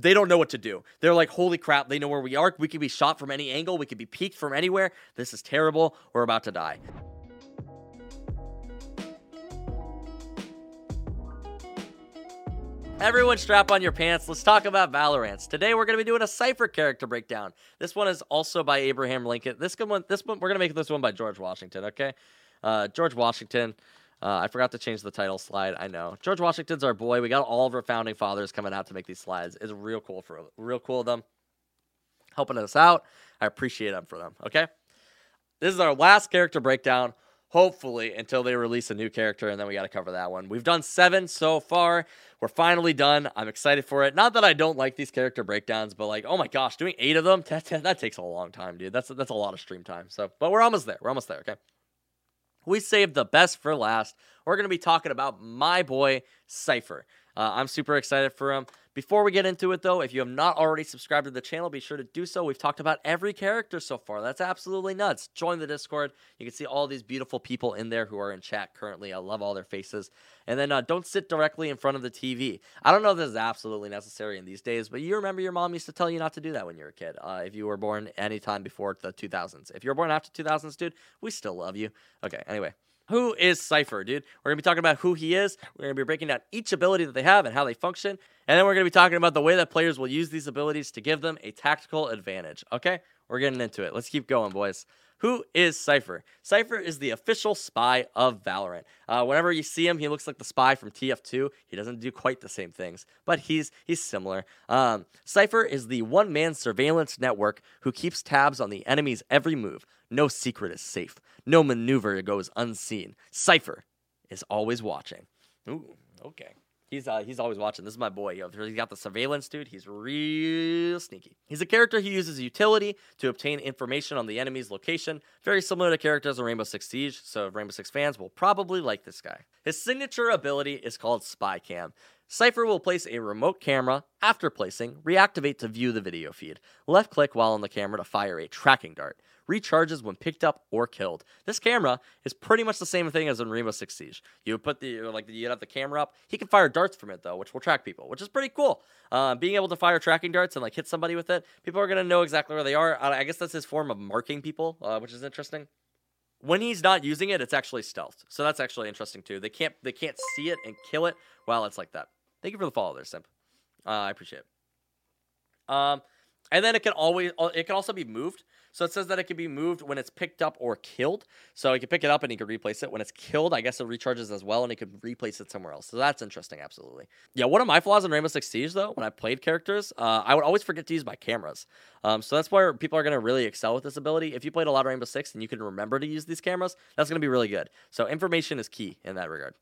They don't know what to do. They're like, holy crap, they know where we are. We could be shot from any angle. We could be peeked from anywhere. This is terrible. We're about to die. Everyone strap on your pants. Let's talk about Valorant. Today we're going to be doing a Cypher character breakdown. This one is also by Abraham Lincoln. This one, this one, we're going to make this one by George Washington, okay? Uh, George Washington. Uh, I forgot to change the title slide. I know. George Washington's our boy. We got all of our founding fathers coming out to make these slides. It's real cool for real cool of them helping us out. I appreciate them for them. Okay. This is our last character breakdown hopefully until they release a new character and then we got to cover that one we've done seven so far we're finally done i'm excited for it not that i don't like these character breakdowns but like oh my gosh doing eight of them that, that takes a long time dude that's that's a lot of stream time so but we're almost there we're almost there okay we saved the best for last. We're going to be talking about my boy cypher uh, i'm super excited for him before we get into it, though, if you have not already subscribed to the channel, be sure to do so. We've talked about every character so far. That's absolutely nuts. Join the Discord. You can see all these beautiful people in there who are in chat currently. I love all their faces. And then uh, don't sit directly in front of the TV. I don't know if this is absolutely necessary in these days, but you remember your mom used to tell you not to do that when you were a kid. Uh, if you were born anytime before the 2000s. If you're born after 2000s, dude, we still love you. Okay, anyway. Who is Cypher, dude? We're going to be talking about who he is. We're going to be breaking down each ability that they have and how they function. And then we're going to be talking about the way that players will use these abilities to give them a tactical advantage. Okay? We're getting into it. Let's keep going, boys. Who is Cypher? Cypher is the official spy of Valorant. Uh, whenever you see him, he looks like the spy from TF2. He doesn't do quite the same things, but he's he's similar. Um, Cypher is the one-man surveillance network who keeps tabs on the enemy's every move. No secret is safe. No maneuver goes unseen. Cypher is always watching. Ooh, okay. He's uh, he's always watching. This is my boy. He's got the surveillance dude. He's real sneaky. He's a character who uses utility to obtain information on the enemy's location, very similar to characters in Rainbow Six Siege. So Rainbow Six fans will probably like this guy. His signature ability is called Spy Cam. Cypher will place a remote camera. After placing, reactivate to view the video feed. Left click while on the camera to fire a tracking dart recharges when picked up or killed. This camera is pretty much the same thing as in Rainbow Six Siege. You put the like you have the camera up. He can fire darts from it though, which will track people, which is pretty cool. Uh, being able to fire tracking darts and like hit somebody with it, people are gonna know exactly where they are. I guess that's his form of marking people, uh, which is interesting. When he's not using it, it's actually stealth, so that's actually interesting too. They can't they can't see it and kill it while it's like that. Thank you for the follow there, Simp. Uh, I appreciate it. Um, and then it can always it can also be moved. So it says that it can be moved when it's picked up or killed. So he can pick it up and he can replace it. When it's killed, I guess it recharges as well and he could replace it somewhere else. So that's interesting, absolutely. Yeah, one of my flaws in Rainbow Six Siege, though, when I played characters, uh, I would always forget to use my cameras. Um, so that's where people are going to really excel with this ability. If you played a lot of Rainbow Six and you can remember to use these cameras, that's going to be really good. So information is key in that regard.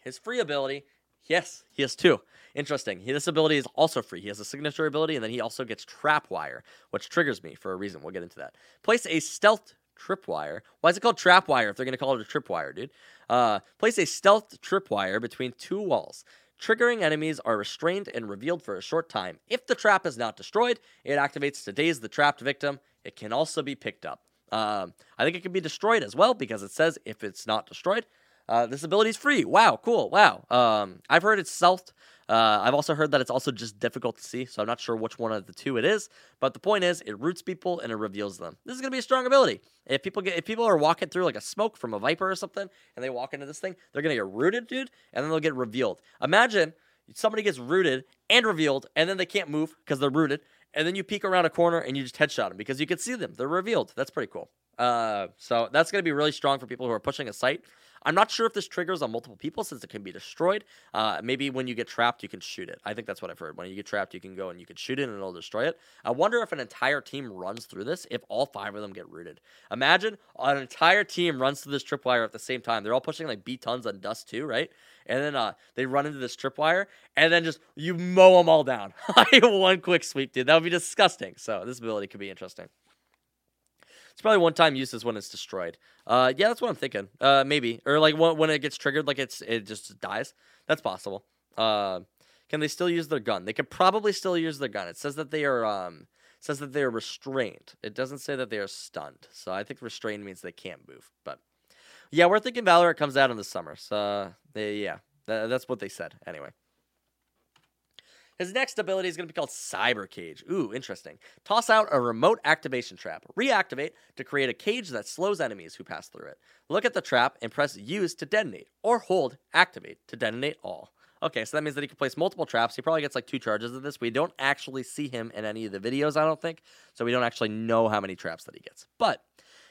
His free ability Yes, he has two. Interesting. He, this ability is also free. He has a signature ability, and then he also gets Trapwire, which triggers me for a reason. We'll get into that. Place a stealth tripwire. Why is it called trapwire if they're going to call it a tripwire, dude? Uh, place a stealth tripwire between two walls. Triggering enemies are restrained and revealed for a short time. If the trap is not destroyed, it activates to daze the trapped victim. It can also be picked up. Um, I think it can be destroyed as well because it says if it's not destroyed, uh, this ability is free. Wow, cool. Wow. Um, I've heard it's stealth. Uh, I've also heard that it's also just difficult to see, so I'm not sure which one of the two it is. But the point is, it roots people and it reveals them. This is gonna be a strong ability. If people get, if people are walking through like a smoke from a viper or something, and they walk into this thing, they're gonna get rooted, dude, and then they'll get revealed. Imagine somebody gets rooted and revealed, and then they can't move because they're rooted, and then you peek around a corner and you just headshot them because you can see them. They're revealed. That's pretty cool. Uh, so that's gonna be really strong for people who are pushing a site. I'm not sure if this triggers on multiple people since it can be destroyed. Uh, maybe when you get trapped, you can shoot it. I think that's what I've heard. When you get trapped, you can go and you can shoot it and it'll destroy it. I wonder if an entire team runs through this if all five of them get rooted. Imagine an entire team runs through this tripwire at the same time. They're all pushing like B tons on Dust 2, right? And then uh, they run into this tripwire, and then just you mow them all down. One quick sweep, dude. That would be disgusting. So this ability could be interesting. It's probably one time uses when it's destroyed. Uh, yeah, that's what I'm thinking. Uh, maybe or like when, it gets triggered, like it's it just dies. That's possible. Uh, can they still use their gun? They could probably still use their gun. It says that they are um says that they are restrained. It doesn't say that they are stunned. So I think restrained means they can't move. But yeah, we're thinking Valorant comes out in the summer. So yeah, that's what they said anyway. His next ability is going to be called Cyber Cage. Ooh, interesting. Toss out a remote activation trap. Reactivate to create a cage that slows enemies who pass through it. Look at the trap and press use to detonate, or hold activate to detonate all. Okay, so that means that he can place multiple traps. He probably gets like two charges of this. We don't actually see him in any of the videos, I don't think. So we don't actually know how many traps that he gets. But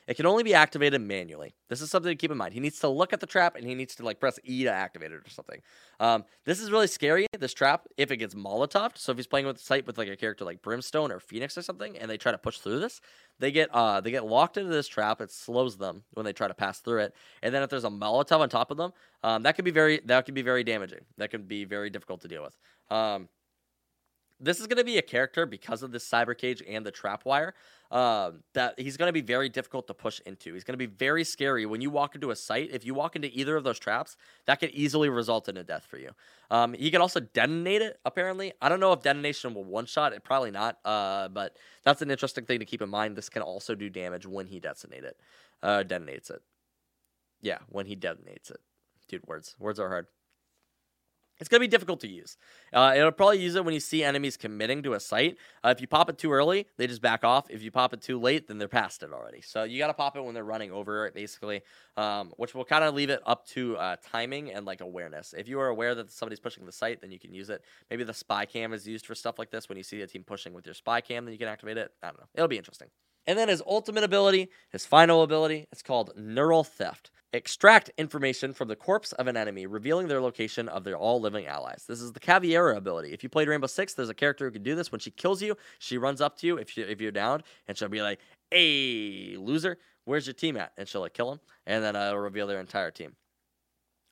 it can only be activated manually. This is something to keep in mind. He needs to look at the trap and he needs to like press E to activate it or something. Um, this is really scary, this trap, if it gets Molotoved. So if he's playing with site with like a character like Brimstone or Phoenix or something, and they try to push through this, they get uh they get locked into this trap. It slows them when they try to pass through it. And then if there's a Molotov on top of them, um, that could be very that could be very damaging. That could be very difficult to deal with. Um, this is going to be a character because of this cyber cage and the trap wire um, that he's going to be very difficult to push into. He's going to be very scary when you walk into a site. If you walk into either of those traps, that could easily result in a death for you. Um, he can also detonate it. Apparently, I don't know if detonation will one shot it. Probably not. Uh, but that's an interesting thing to keep in mind. This can also do damage when he detonate it. Uh, detonates it. Yeah, when he detonates it. Dude, words. Words are hard. It's going to be difficult to use. Uh, it'll probably use it when you see enemies committing to a site. Uh, if you pop it too early, they just back off. If you pop it too late, then they're past it already. So you got to pop it when they're running over it, basically, um, which will kind of leave it up to uh, timing and like awareness. If you are aware that somebody's pushing the site, then you can use it. Maybe the spy cam is used for stuff like this. When you see a team pushing with your spy cam, then you can activate it. I don't know. It'll be interesting. And then his ultimate ability, his final ability, it's called Neural Theft. Extract information from the corpse of an enemy, revealing their location of their all living allies. This is the Caveira ability. If you played Rainbow Six, there's a character who can do this. When she kills you, she runs up to you if, you, if you're down, and she'll be like, hey, loser, where's your team at? And she'll like kill them, and then uh, it'll reveal their entire team.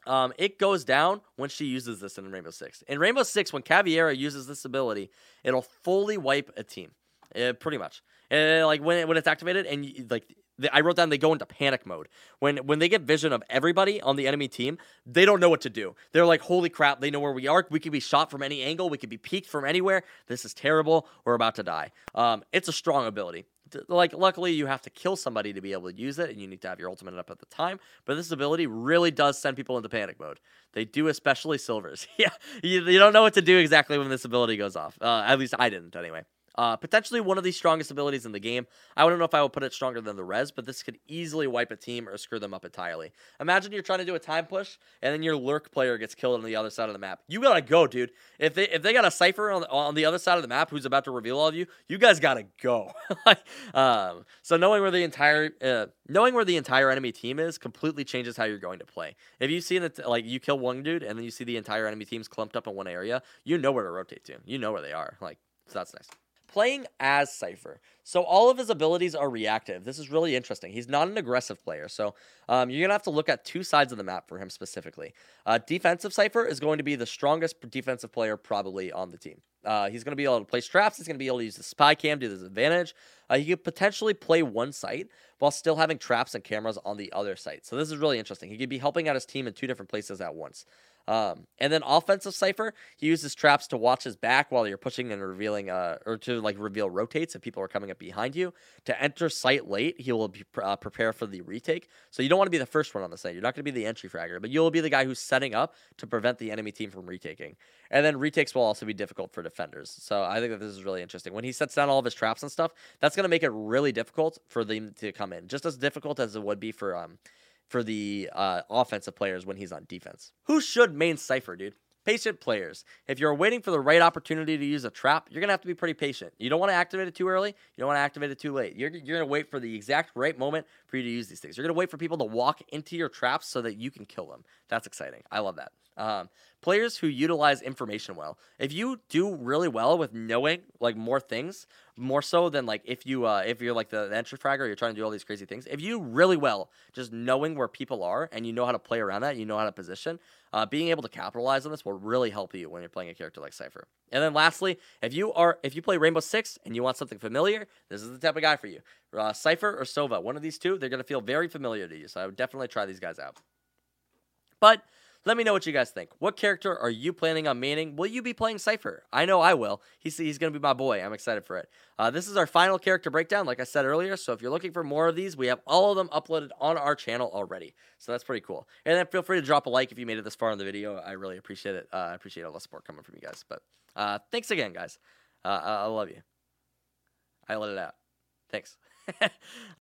Um, it goes down when she uses this in Rainbow Six. In Rainbow Six, when Caveira uses this ability, it'll fully wipe a team, uh, pretty much. Uh, like when it, when it's activated, and you, like I wrote down they go into panic mode. When when they get vision of everybody on the enemy team, they don't know what to do. They're like, "Holy crap, they know where we are. We could be shot from any angle. We could be peeked from anywhere. This is terrible. We're about to die." Um, it's a strong ability. Like luckily you have to kill somebody to be able to use it and you need to have your ultimate up at the time, but this ability really does send people into panic mode. They do especially silvers. yeah. You, you don't know what to do exactly when this ability goes off. Uh, at least I didn't anyway. Uh, potentially one of the strongest abilities in the game. I don't know if I would put it stronger than the res, but this could easily wipe a team or screw them up entirely. Imagine you're trying to do a time push and then your lurk player gets killed on the other side of the map. You gotta go, dude. If they if they got a Cypher on on the other side of the map who's about to reveal all of you, you guys gotta go. um, so knowing where the entire uh, knowing where the entire enemy team is completely changes how you're going to play. If you see that like you kill one dude and then you see the entire enemy team's clumped up in one area, you know where to rotate to. You know where they are. Like so that's nice playing as Cypher. So all of his abilities are reactive. This is really interesting. He's not an aggressive player. So um, you're going to have to look at two sides of the map for him specifically. Uh, defensive Cypher is going to be the strongest defensive player probably on the team. Uh, he's going to be able to place traps. He's going to be able to use the spy cam to his advantage. Uh, he could potentially play one site while still having traps and cameras on the other site. So this is really interesting. He could be helping out his team in two different places at once. Um, and then offensive Cypher, he uses traps to watch his back while you're pushing and revealing, uh, or to like reveal rotates if people are coming up behind you. To enter site late, he will be, uh, prepare for the retake. So you don't want to be the first one on the site. You're not going to be the entry fragger, but you'll be the guy who's setting up to prevent the enemy team from retaking. And then retakes will also be difficult for defenders. So I think that this is really interesting. When he sets down all of his traps and stuff, that's going to make it really difficult for them to come in. Just as difficult as it would be for um for the uh, offensive players when he's on defense. Who should main Cypher, dude? Patient players. If you're waiting for the right opportunity to use a trap, you're gonna have to be pretty patient. You don't want to activate it too early. You don't want to activate it too late. You're, you're gonna wait for the exact right moment for you to use these things. You're gonna wait for people to walk into your traps so that you can kill them. That's exciting. I love that. Um, players who utilize information well. If you do really well with knowing like more things, more so than like if you uh, if you're like the, the entry fragger, you're trying to do all these crazy things. If you really well just knowing where people are and you know how to play around that, you know how to position, uh, being able to capitalize on this will really help you when you're playing a character like Cypher. And then lastly, if you are if you play Rainbow Six and you want something familiar, this is the type of guy for you. Uh, Cypher or Sova, one of these two, they're gonna feel very familiar to you. So I would definitely try these guys out. But let me know what you guys think. What character are you planning on maining? Will you be playing Cypher? I know I will. He's, he's going to be my boy. I'm excited for it. Uh, this is our final character breakdown, like I said earlier. So if you're looking for more of these, we have all of them uploaded on our channel already. So that's pretty cool. And then feel free to drop a like if you made it this far in the video. I really appreciate it. Uh, I appreciate all the support coming from you guys. But Uh, thanks again, guys. Uh, I I love you. I let it out. Thanks.